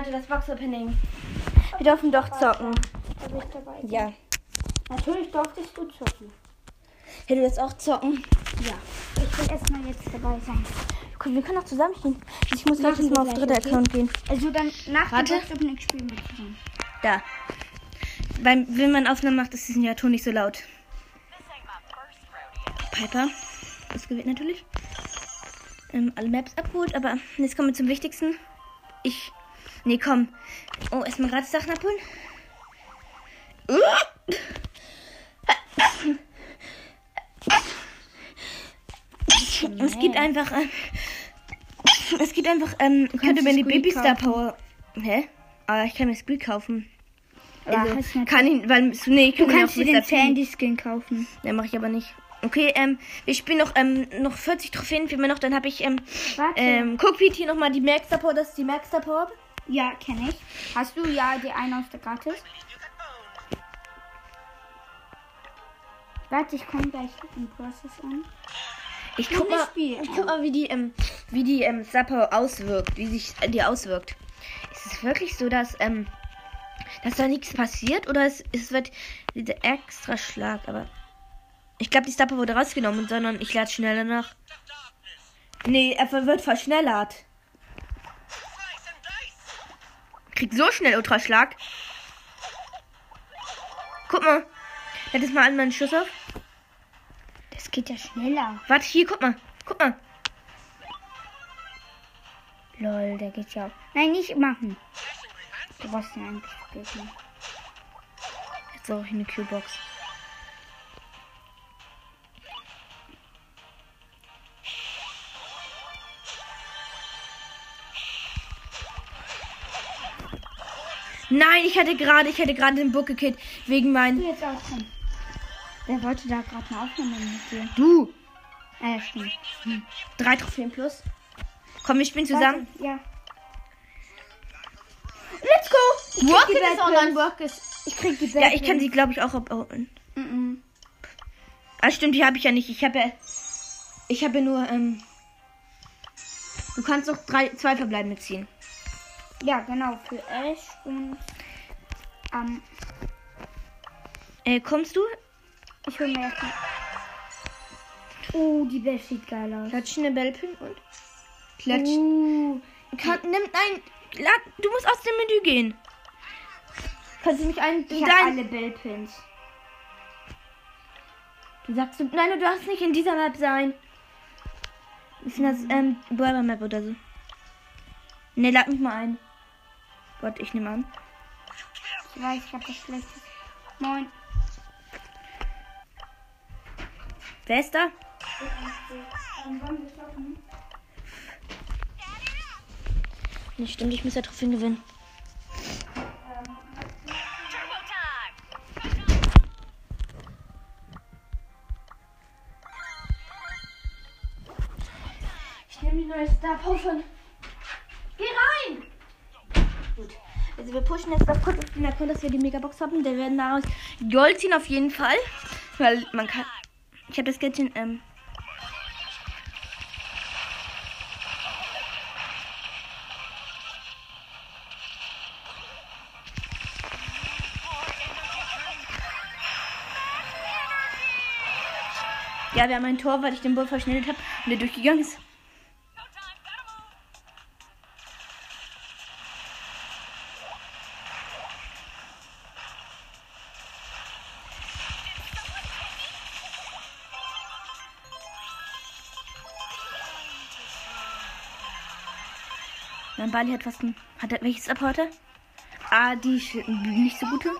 heute das Box-Opening. Wir dürfen doch zocken. Ja. Natürlich durftest du zocken. Hey, du willst auch zocken? Ja. Ich will erstmal jetzt dabei sein. Cool, wir können auch zusammen spielen. Ich muss gleich mal auf dritter okay? Account gehen. Also dann nach Warte. dem Box-Opening spielen wir zusammen. Da. Beim, wenn man Aufnahmen macht, ist dieser Ton nicht so laut. Piper. Das gewinnt natürlich. Ähm, alle Maps abgeholt, aber jetzt kommen wir zum Wichtigsten. Ich. Nee, komm. Oh, erstmal gratis Sachen abholen. Es gibt einfach. Äh, es gibt einfach. Ähm, könnte mir die Baby Star. Power. Hä? Aber ich kann mir Squeak kaufen. Ja, Also, du kann ich, weil, nee, ich Du kann mir kannst dir den P. Sandy-Skin kaufen. Ne, mache ich aber nicht. Okay, ähm, wir spielen noch, ähm, noch 40 Trophäen für mir noch. Dann habe ich, ähm, Warte. ähm, Cookpit hier nochmal die Max Power. Das ist die Max Power. Ja, kenne ich. Hast du ja die eine aus der Gratis? Warte, ich komme gleich im Process an. Ich guck mal, ich guck mal, wie die, ähm, wie die, ähm, Power auswirkt, wie sich äh, die auswirkt. Ist es wirklich so, dass, ähm, dass da nichts passiert oder es, es wird dieser extra Schlag, aber ich glaube, die Power wurde rausgenommen, sondern ich lade schneller nach. Nee, er wird verschnellert. Kriegt so schnell Ultraschlag. Guck mal. Hätte es mal an meinen Schuss auf. Das geht ja schneller. Warte, hier, guck mal. Guck mal. Lol, der geht ja auch. Nein, nicht machen. Du brauchst ihn eigentlich vergessen. Jetzt brauche ich eine Q-Box. Nein, ich hatte gerade, ich hätte gerade den Book gekillt wegen Du meinen. jetzt auch komm. Wer wollte da gerade eine Aufnahme mit dir? Du. Ah, ja, stimmt. Drei Trophäen plus. Komm, wir spielen zusammen. Warte, ja. Let's go. Work die ist Bad online. Ist. Ich krieg die Ja, ich kann sie, glaube ich, auch abholen. Mhm. Ah, stimmt, die habe ich ja nicht. Ich habe ja. Ich habe ja nur, ähm. Du kannst doch drei, zwei verbleibende ziehen. Ja, genau, für Ash und ähm, Äh, kommst du? ich hol mir erstmal. Oh, die Bell sieht geil aus. Klatsch eine Bellpin und. Klatsch. Uh, Kann, nimm, nein, lad, du musst aus dem Menü gehen. Kannst du mich ein. ich Dein, alle Bellpins. du sagst, du, nein, du darfst nicht in dieser Map sein. Ich finde das, ähm, Brawler Map oder so. Ne, lad mich mal ein. Gott, ich nehme an. Ich weiß, ich hab das schlechtes. Moin. Wer ist da? Nicht stimmt, ich muss ja Trophäen gewinnen. Ich nehme die neue Star Power von. Also wir pushen jetzt das kurz auf den Account, dass wir die Megabox haben. Der werden daraus Gold ziehen auf jeden Fall. Weil man kann. Ich habe das Geldchen, ähm. Ja, wir haben ein Tor, weil ich den Ball verschnellt habe und der durchgegangen ist. Mein Bali hat was. Hat er welches Apporter? Ah, die nicht so gute.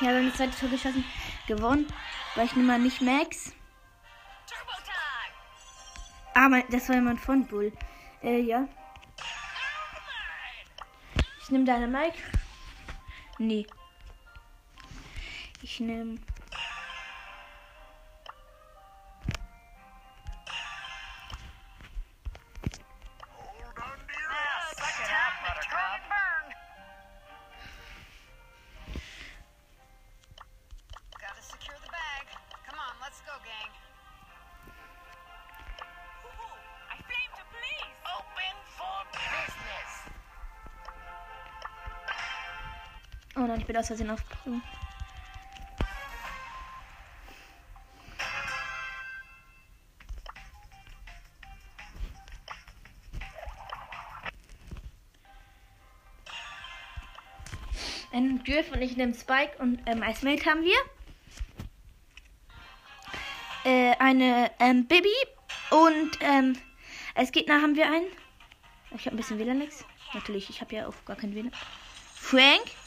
Ja, dann das zweite Tor geschossen. Gewonnen. Weil ich nehme mal nicht Max. Ah, mein, das war jemand von Bull. Äh, ja. Ich nehme deine Mike. Nee. Ich nehme bin aus Versehen auf. Ein Dürf und ich nehme Spike und ähm, als Mate haben wir äh, eine ähm, Baby und ähm, als Gegner haben wir einen. Ich habe ein bisschen WLAN nix. Natürlich, ich habe ja auch gar kein WLAN. Frank.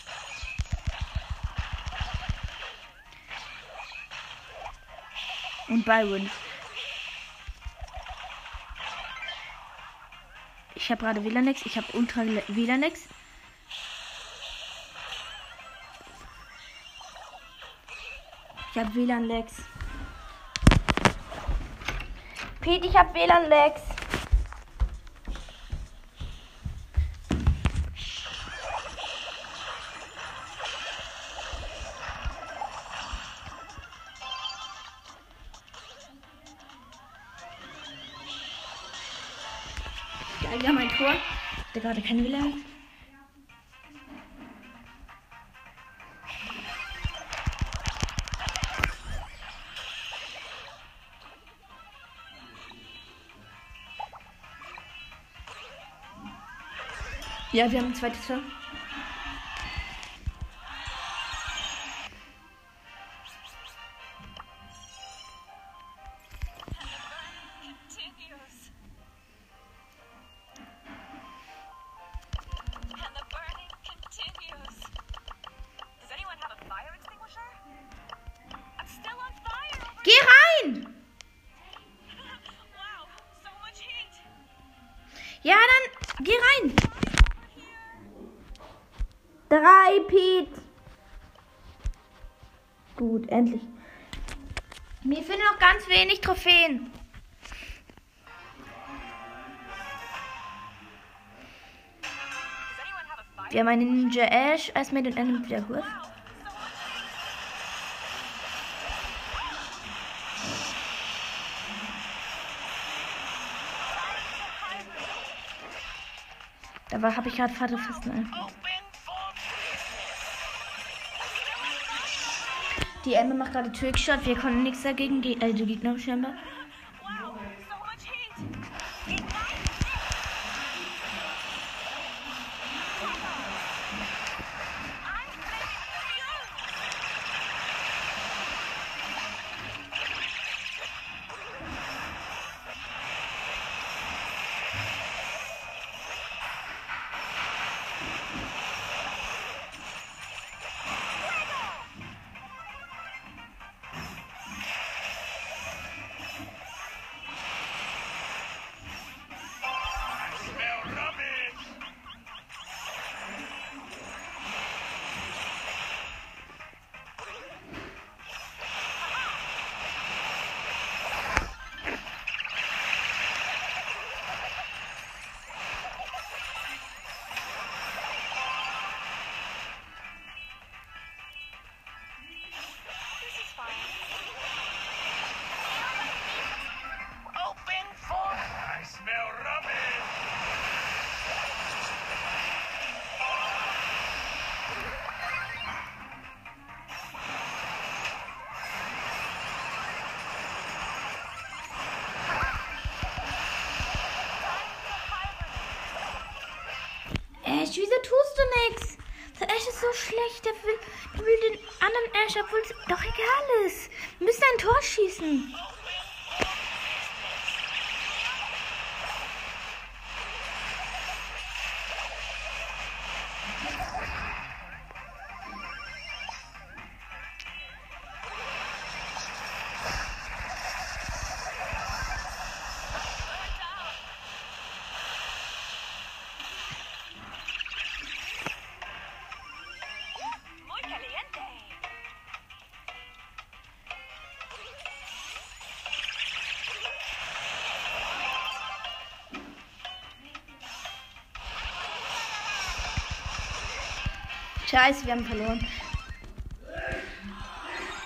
Und Byron. Ich habe gerade WLAN nix. Ich habe ultra WLAN nix. Ich habe WLAN-Lags. Pete, ich habe WLAN-Lags. Geil, wir haben ein Tor. Der gerade kein WLAN. Ja, wir haben ein zweites Tor. Drei, Pete. Gut, endlich. Mir fehlen noch ganz wenig Trophäen. Wir haben einen Ninja Ash als mit den einem Wiederhurt. Da war habe ich gerade Vater fast ne? Die Emma macht gerade Trickshot. Wir konnten nichts dagegen. Ge äh, die Gegner scheinbar. Open for... I smell rubbish! Er ist wieder Toaster Mix. Ash ist so schlecht. Der will, der will den anderen Ash, obwohl es doch egal ist. Wir müssen ein Tor schießen. Scheiße, wir haben verloren.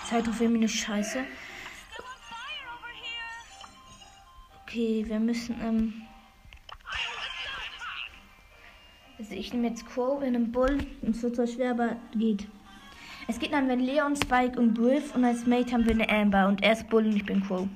Trophäen minus Scheiße. Okay, wir müssen, ähm. Also ich nehme jetzt Crow in einem Bull. Es wird zwar schwer, aber geht. Es geht dann, wenn Leon, Spike und Griff und als Mate haben wir eine Amber und er ist Bull und ich bin Crow.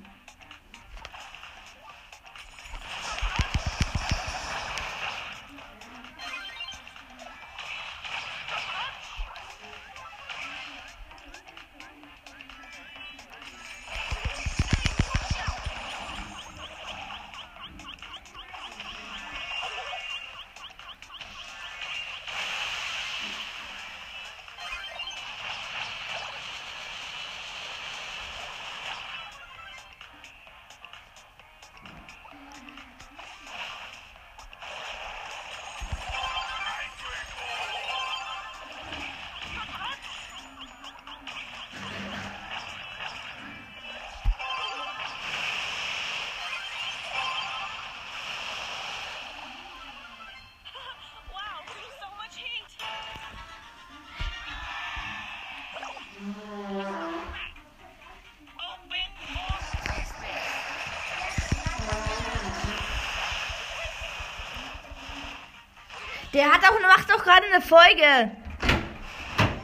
Der hat auch, macht auch gerade eine Folge.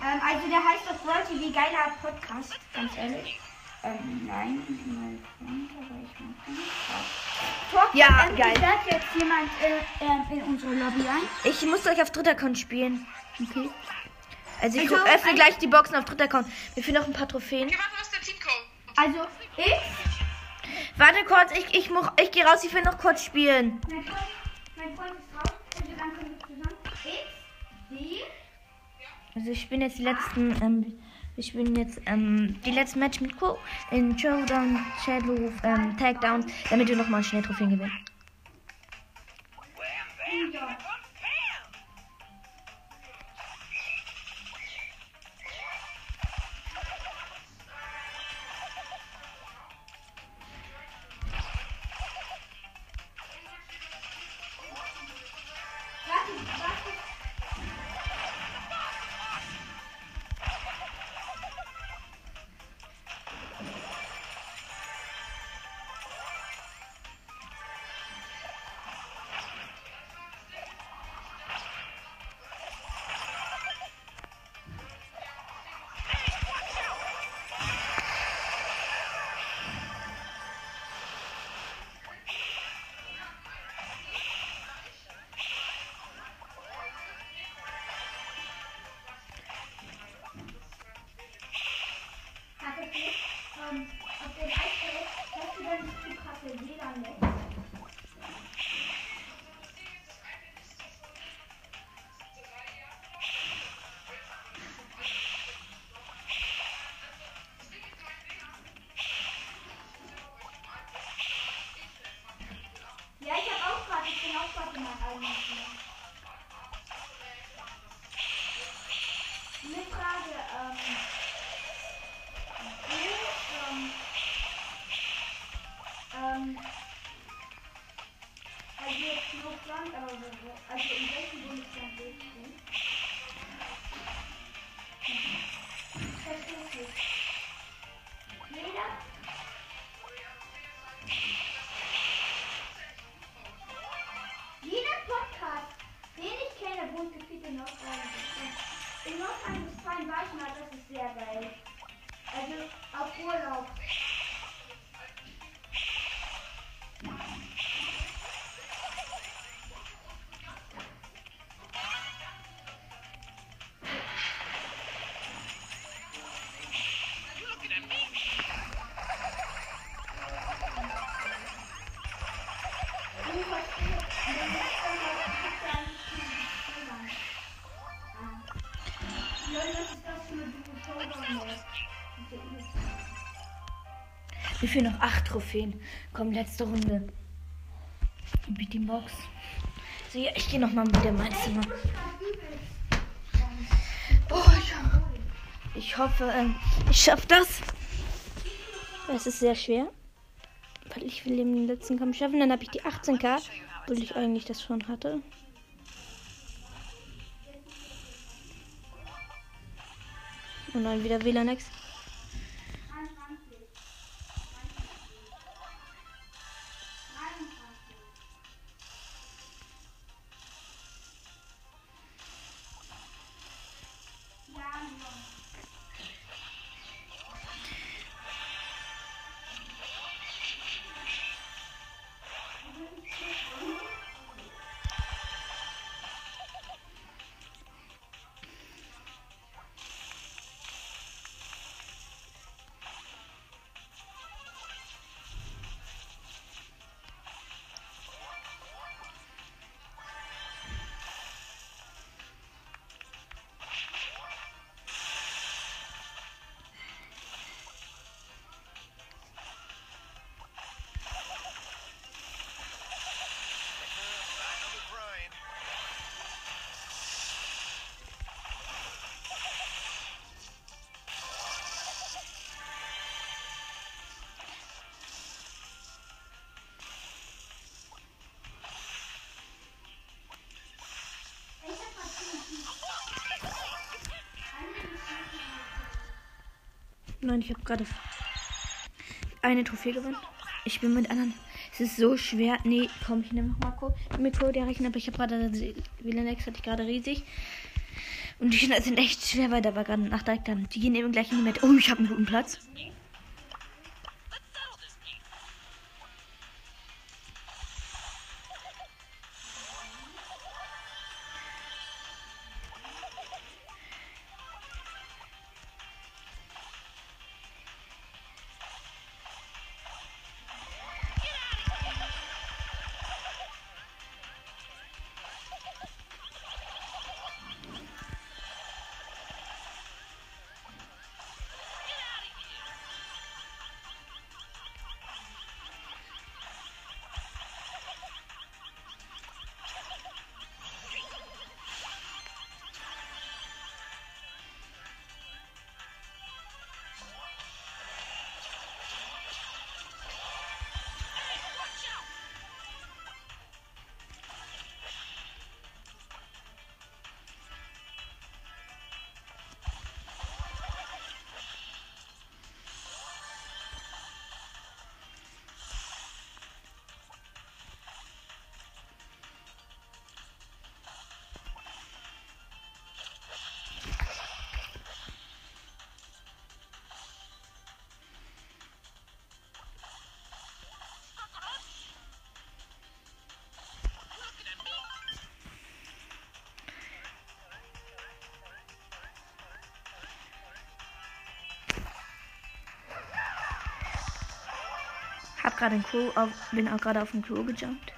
Ähm, also der heißt doch World TV geiler Podcast, ganz ehrlich. Ähm, nein, Freund, aber ich mag. Tor, Ja, ähm, geil. Ich jetzt jemand äh, ähm, in unsere Lobby ein. Ich muss euch auf dritter Account spielen. Okay. Also ich Also, öffne ein- gleich die Boxen auf dritter Account. Wir finden noch ein paar Trophäen. Also ich, Warte kurz, ich, ich, much- ich gehe raus, ich will noch kurz spielen. mein Also ich bin jetzt die letzten, ähm, ich bin jetzt ähm, die letzten Match mit Co. in Showdown, Shadow, ähm, Takedowns, damit wir nochmal schnell Trophäen gewinnen. Wir fehlen noch acht Trophäen. Komm, letzte Runde. Beat die Box. So, ja, ich gehe nochmal wieder in mein Zimmer. Boah, ich, ich hoffe, ähm, ich schaffe das. Es ist sehr schwer. Weil ich will den letzten Kampf schaffen. Dann habe ich die 18k, obwohl ich eigentlich das schon hatte. Und dann wieder WLAN-Ex. Nein, ich habe gerade eine Trophäe gewonnen. Ich bin mit anderen. Es ist so schwer. Nee, komm, ich nehme Marco. Mikro, der Rechner, aber ich habe gerade. Villanex hatte ich gerade riesig. Und die sind echt schwer, weil da war gerade nach direkt dann. Die gehen eben gleich in die Mitte. Oh, ich habe einen guten Platz. Gerade ein Klo, auf, bin auch gerade auf dem Klo gejumpt.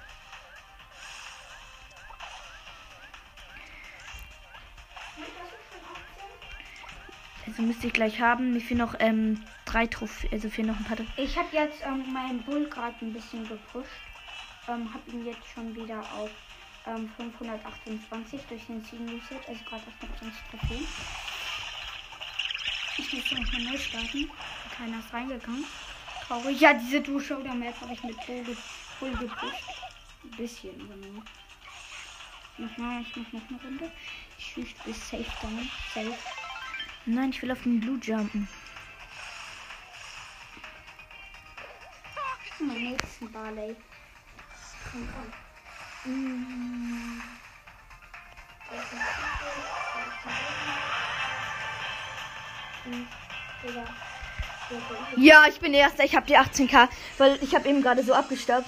Also müsste ich gleich haben. Mir fehlen noch ähm, drei Trophäen, also fehlen noch ein paar. Trophäen. Ich habe jetzt ähm, meinen Bull gerade ein bisschen gepusht. Ähm, habe ihn jetzt schon wieder auf ähm, 528 durch den Season Reset, also gerade 28 Trophäen. Ich muss nochmal neu starten. Keiner ist reingegangen. Traurig. Ja, diese Dusche oder Map habe ich mit ge Bull gepusht. Ein bisschen, genau. Nochmal, ich mach noch eine Runde. Ich schieße bis safe down. Safe. Nein, ich will auf den Blue jumpen. Mein nächsten Barley. Komm, komm. Mm. Mm, Digga. Ja, ich bin der Erste. Ich habe die 18k, weil ich habe eben gerade so abgestaubt.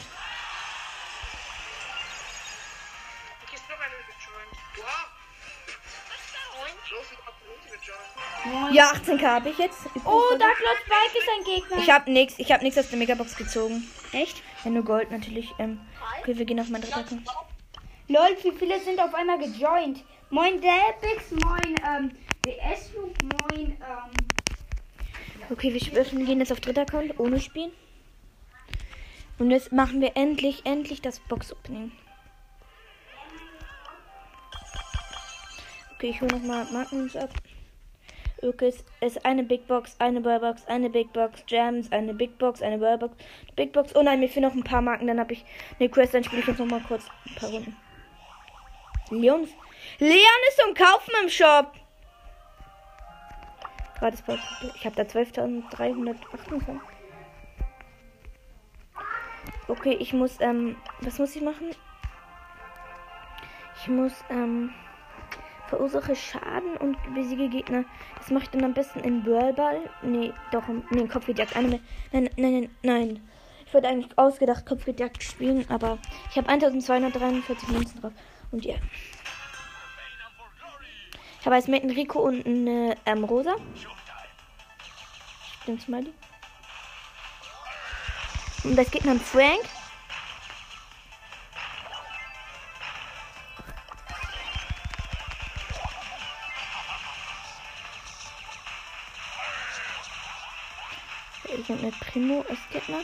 Ich. Ja, 18k habe ich jetzt. Oh, Dark Lord Spike ist ein Gegner. Ich habe nichts. Ich habe nichts aus der Megabox gezogen. Echt? Ja, nur Gold natürlich. Ähm, okay, wir gehen auf meinen dritten. Lol, wie viele sind auf einmal gejoint? Moin Delpix, moin ähm, Loop, moin ähm. Okay, wir schwören, gehen jetzt auf dritter Account ohne Spielen. Und jetzt machen wir endlich, endlich das Box-Opening. Okay, ich hole nochmal Magnums ab. Okay, es ist eine Big Box, eine Burbox, eine Big Box, Gems, eine Big Box, eine Burbox, Big Box. Oh nein, mir fehlen noch ein paar Marken. Dann habe ich eine Quest. Dann spiele ich jetzt nochmal kurz ein paar Runden. Leon Leon ist zum Kaufen im Shop. Gratis Ballpunkte. Ich habe da 12.358. Okay, ich muss, ähm, was muss ich machen? Ich muss, ähm, verursache Schaden und besiege Gegner. Das mache ich dann am besten in Whirlball. Nee, doch, nee, Kopfgeldjagd. Eine, nein, nein, nein, nein. Ich wollte eigentlich ausgedacht Kopfgeldjagd spielen, aber ich habe 1243 Münzen drauf. Und ja. Ich habe Mate einen Rico und eine ähm, Rosa. Den Smiley. Und das Gegner ein Frank. Ich mit Primo als Gegner.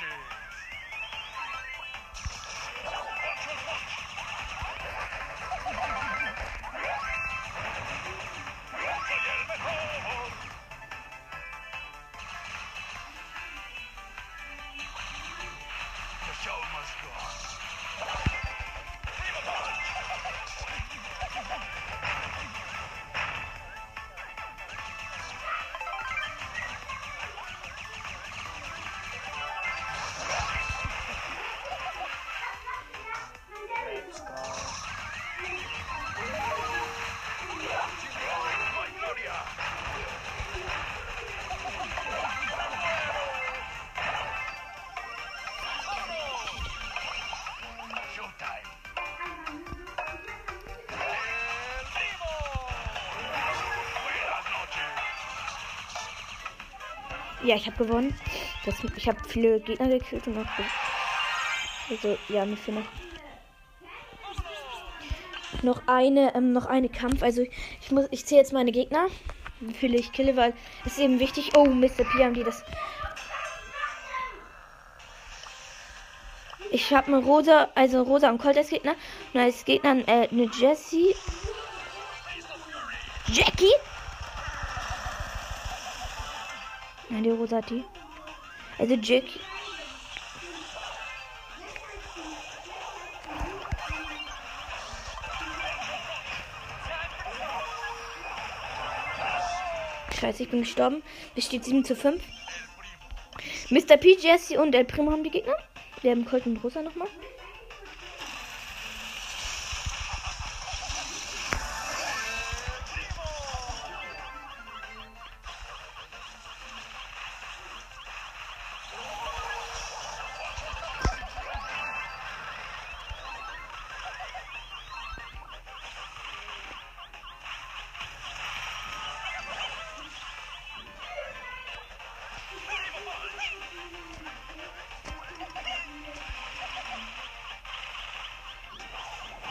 Richie. Ja, ich habe gewonnen. Das, ich habe viele Gegner gekillt und noch. Also, ja, mir fehlt noch. Noch eine, ähm, noch eine Kampf. Also ich muss, ich zähle jetzt meine Gegner, wie viele ich kille, weil es ist eben wichtig. Oh, Mr. P haben die das. Ich habe eine Rosa, also Rosa und Colt als Gegner. Und als Gegner äh, eine Jessie. Jackie? Nein, die Rosa hat die. Also Jackie. Scheiße, ich bin gestorben. Es steht 7 zu 5. Mr. P, Jesse und El Primo haben die Gegner. Wir haben Colt und Rosa nochmal.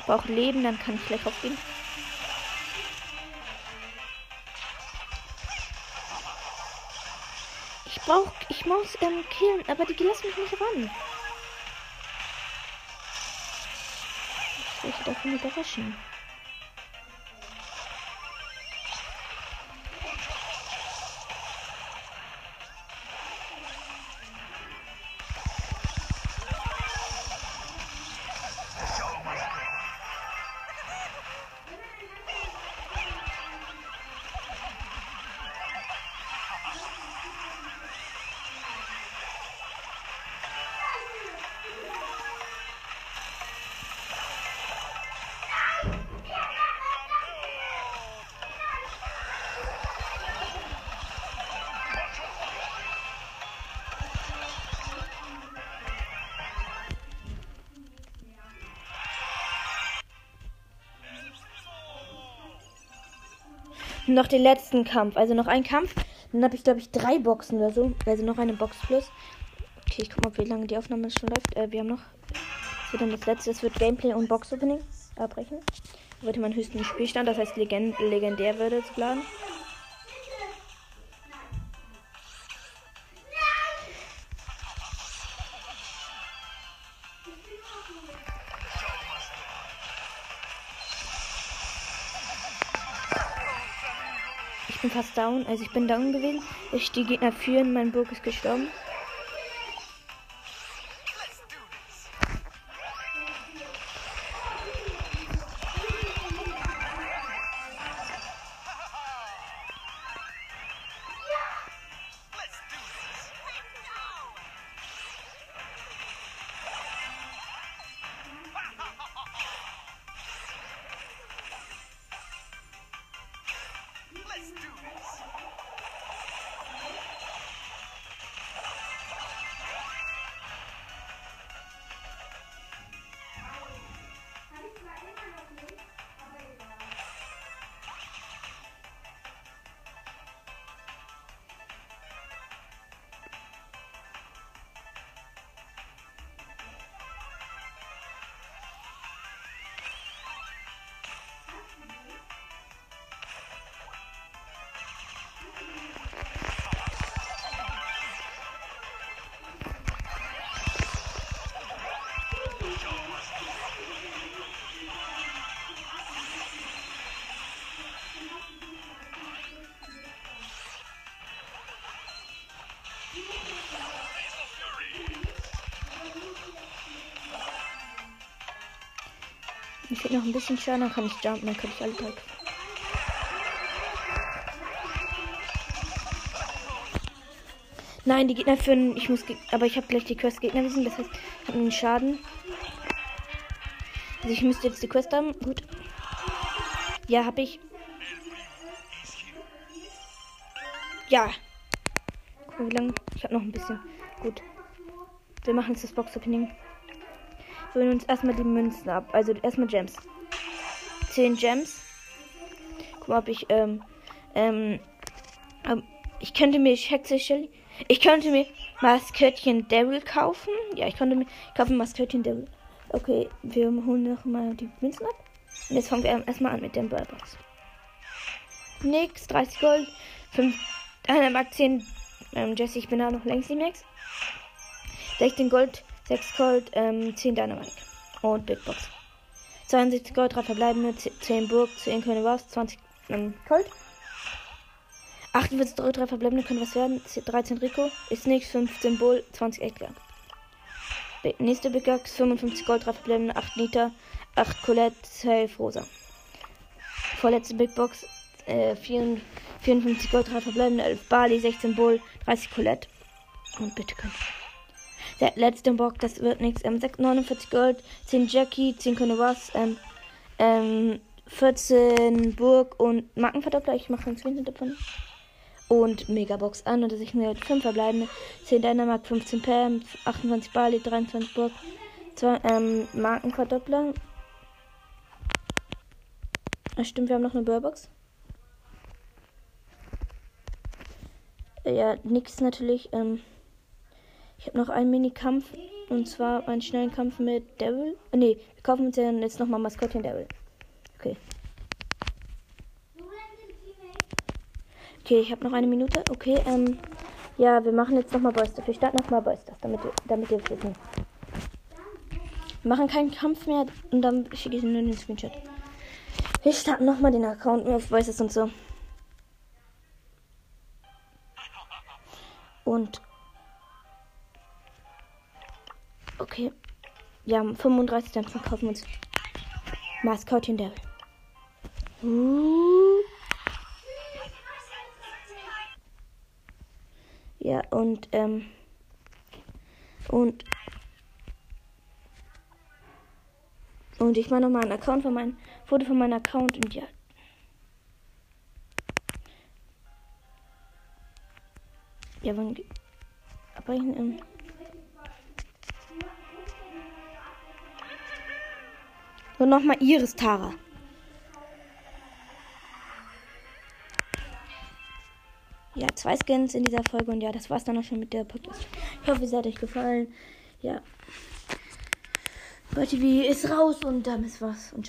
Brauche Leben, dann kann ich gleich aufgehen. Ich brauche, ich muss ähm, killen, aber die lassen mich nicht ran. Ich ich davon überraschen. Noch den letzten Kampf, also noch ein Kampf. Dann habe ich, glaube ich, drei Boxen oder so. Also noch eine Box plus. Okay, ich guck mal, wie lange die Aufnahme schon läuft. Äh, wir haben noch. Das wird dann das letzte. Das wird Gameplay und Box Opening abbrechen. Da wird mein höchsten Spielstand, das heißt Legend legendär würde zu laden. Ich bin fast down, also ich bin down gewesen. Ich die Gegner führen, mein Burg ist gestorben. Fehlt noch ein bisschen Schaden, dann kann ich jumpen, dann kann ich alle drei. Nein, die Gegner führen. Ich muss. Aber ich habe gleich die Quest-Gegner wissen. Das heißt, ich habe einen Schaden. Also ich müsste jetzt die Quest haben. Gut. Ja, habe ich. Ja. Guck Wie lange? Ich habe noch ein bisschen. Gut. Wir machen jetzt das Box-Opening. Wir holen uns erstmal die Münzen ab. Also erstmal Gems. 10 Gems. Guck mal, ob ich, ähm, ähm, ähm, ich könnte mir Hexe Shelly. Ich könnte mir Maskottchen Devil kaufen. Ja, ich könnte mir kaufen Maskottchen Devil. Okay, wir holen noch mal die Münzen ab. Und jetzt fangen wir erstmal an mit dem Ballbox. Nix, 30 Gold, 5, einer Mark 10, ähm, Jesse, ich bin da noch längst nicht Max. 16 Gold, 6 Gold, ähm, 10 Dynamite. Und Big Box. 72 Gold, 3 verbleibende, 10 Burg, 10 König was, 20 ähm, Gold. 48 Gold, 3 verbleibende können was werden, 13 Rico, ist nichts, 15 Bull, 20 Edgar. Bi- Nächste Big Box, 55 Gold, 3 verbleibende, 8 Nita, 8 Colette, 12 Rosa. Vorletzte Big Box, äh, 54 54 Gold, 3 verbleibende, 11 Bali, 16 Bull, 30 Colette. Und bitte können. Der letzte Bock, das wird nichts. Ähm, 6 49 Gold, 10 Jackie, 10 Konowas, ähm, ähm, 14 Burg und Markenverdoppler. Ich mache ganz wenig davon. Und Megabox an und dass ich mir 5 verbleibende, 10 Dynamite, 15 Pam, 28 Bali, 23 Burg, 2 ähm, Markenverdoppler. Ah, stimmt, wir haben noch eine Burbox. Äh, Ja, nix natürlich. Ähm, ich habe noch einen Minikampf. Und zwar einen schnellen Kampf mit Devil. Nee, wir kaufen uns ja jetzt nochmal Maskottchen Devil. Okay. Okay, ich habe noch eine Minute. Okay, ähm. Ja, wir machen jetzt nochmal Boysters. Wir starten nochmal Boysters, damit, damit ihr wissen. Wir machen keinen Kampf mehr und dann schicke ich nur den Screenshot. Wir starten nochmal den Account auf Voices und so. Und. Okay. Wir haben 35, dann verkaufen wir uns Maskottchen Devil. Uh. Ja, und, ähm. Und. Und ich mache nochmal einen Account von meinem. Foto von meinem Account und ja. Ja, wann. Abbrechen. Ähm. Und nochmal Iris Tara. Ja, zwei Skins in dieser Folge und ja, das war's dann auch schon mit der Podcast. Ich hoffe, es hat euch gefallen. Ja. Leute, wie ist raus und damit war's und